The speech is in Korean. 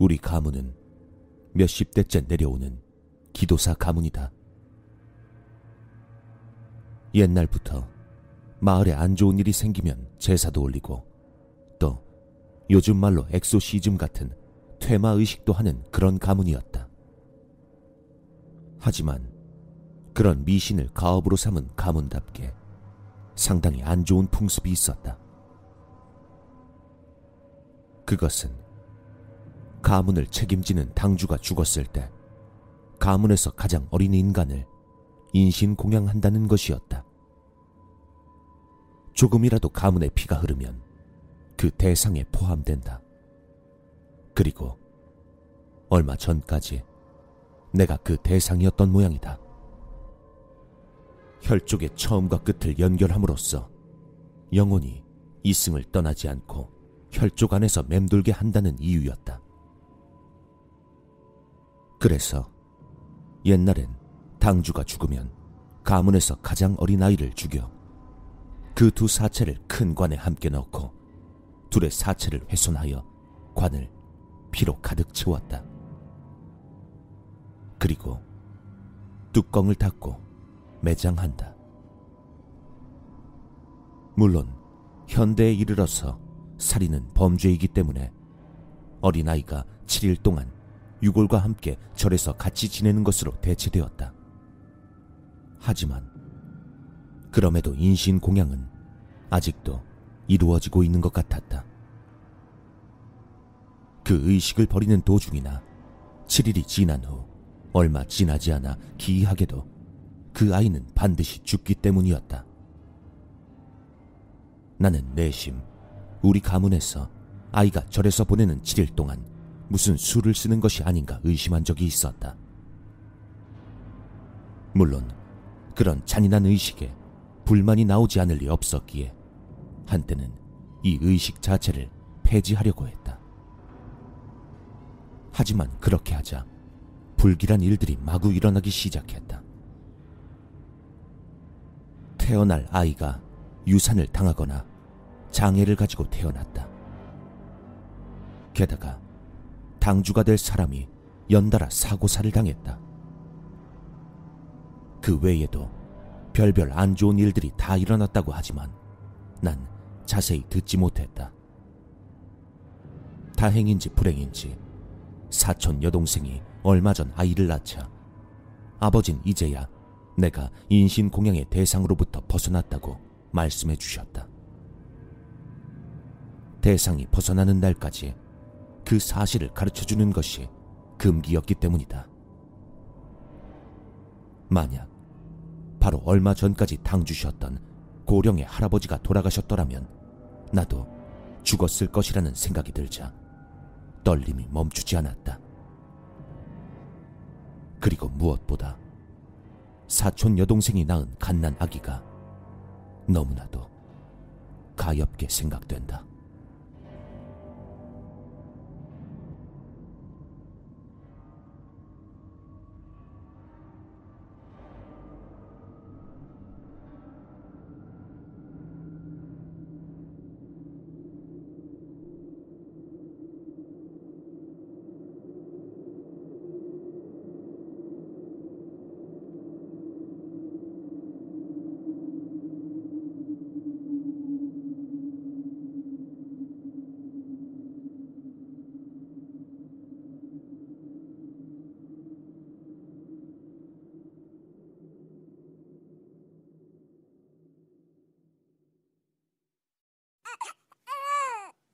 우리 가문은 몇십 대째 내려오는 기도사 가문이다. 옛날부터 마을에 안 좋은 일이 생기면 제사도 올리고 또 요즘 말로 엑소시즘 같은 퇴마 의식도 하는 그런 가문이었다. 하지만 그런 미신을 가업으로 삼은 가문답게 상당히 안 좋은 풍습이 있었다. 그것은 가문을 책임지는 당주가 죽었을 때 가문에서 가장 어린 인간을 인신 공양한다는 것이었다. 조금이라도 가문의 피가 흐르면 그 대상에 포함된다. 그리고 얼마 전까지 내가 그 대상이었던 모양이다. 혈족의 처음과 끝을 연결함으로써 영혼이 이승을 떠나지 않고 혈족 안에서 맴돌게 한다는 이유였다. 그래서 옛날엔 당주가 죽으면 가문에서 가장 어린 아이를 죽여 그 두 사체를 큰 관에 함께 넣고 둘의 사체를 훼손하여 관을 피로 가득 채웠다. 그리고 뚜껑을 닫고 매장한다. 물론 현대에 이르러서 살인은 범죄이기 때문에 어린아이가 7일 동안 유골과 함께 절에서 같이 지내는 것으로 대체되었다. 하지만 그럼에도 인신 공양은 아직도 이루어지고 있는 것 같았다. 그 의식을 버리는 도중이나 7일이 지난 후 얼마 지나지 않아 기이하게도 그 아이는 반드시 죽기 때문이었다. 나는 내심 우리 가문에서 아이가 절에서 보내는 7일 동안 무슨 수를 쓰는 것이 아닌가 의심한 적이 있었다. 물론 그런 잔인한 의식에 불만이 나오지 않을 리 없었기에 한때는 이 의식 자체를 폐지하려고 했다. 하지만 그렇게 하자 불길한 일들이 마구 일어나기 시작했다. 태어날 아이가 유산을 당하거나 장애를 가지고 태어났다. 게다가 당주가 될 사람이 연달아 사고사를 당했다. 그 외에도 별별 안 좋은 일들이 다 일어났다고 하지만 난 자세히 듣지 못했다. 다행인지 불행인지 사촌 여동생이 얼마 전 아이를 낳자 아버진 이제야 내가 인신공양의 대상으로부터 벗어났다고 말씀해 주셨다. 대상이 벗어나는 날까지 그 사실을 가르쳐 주는 것이 금기였기 때문이다. 만약 바로 얼마 전까지 당주셨던 고령의 할아버지가 돌아가셨더라면 나도 죽었을 것이라는 생각이 들자 떨림이 멈추지 않았다. 그리고 무엇보다 사촌 여동생이 낳은 갓난 아기가 너무나도 가엽게 생각된다.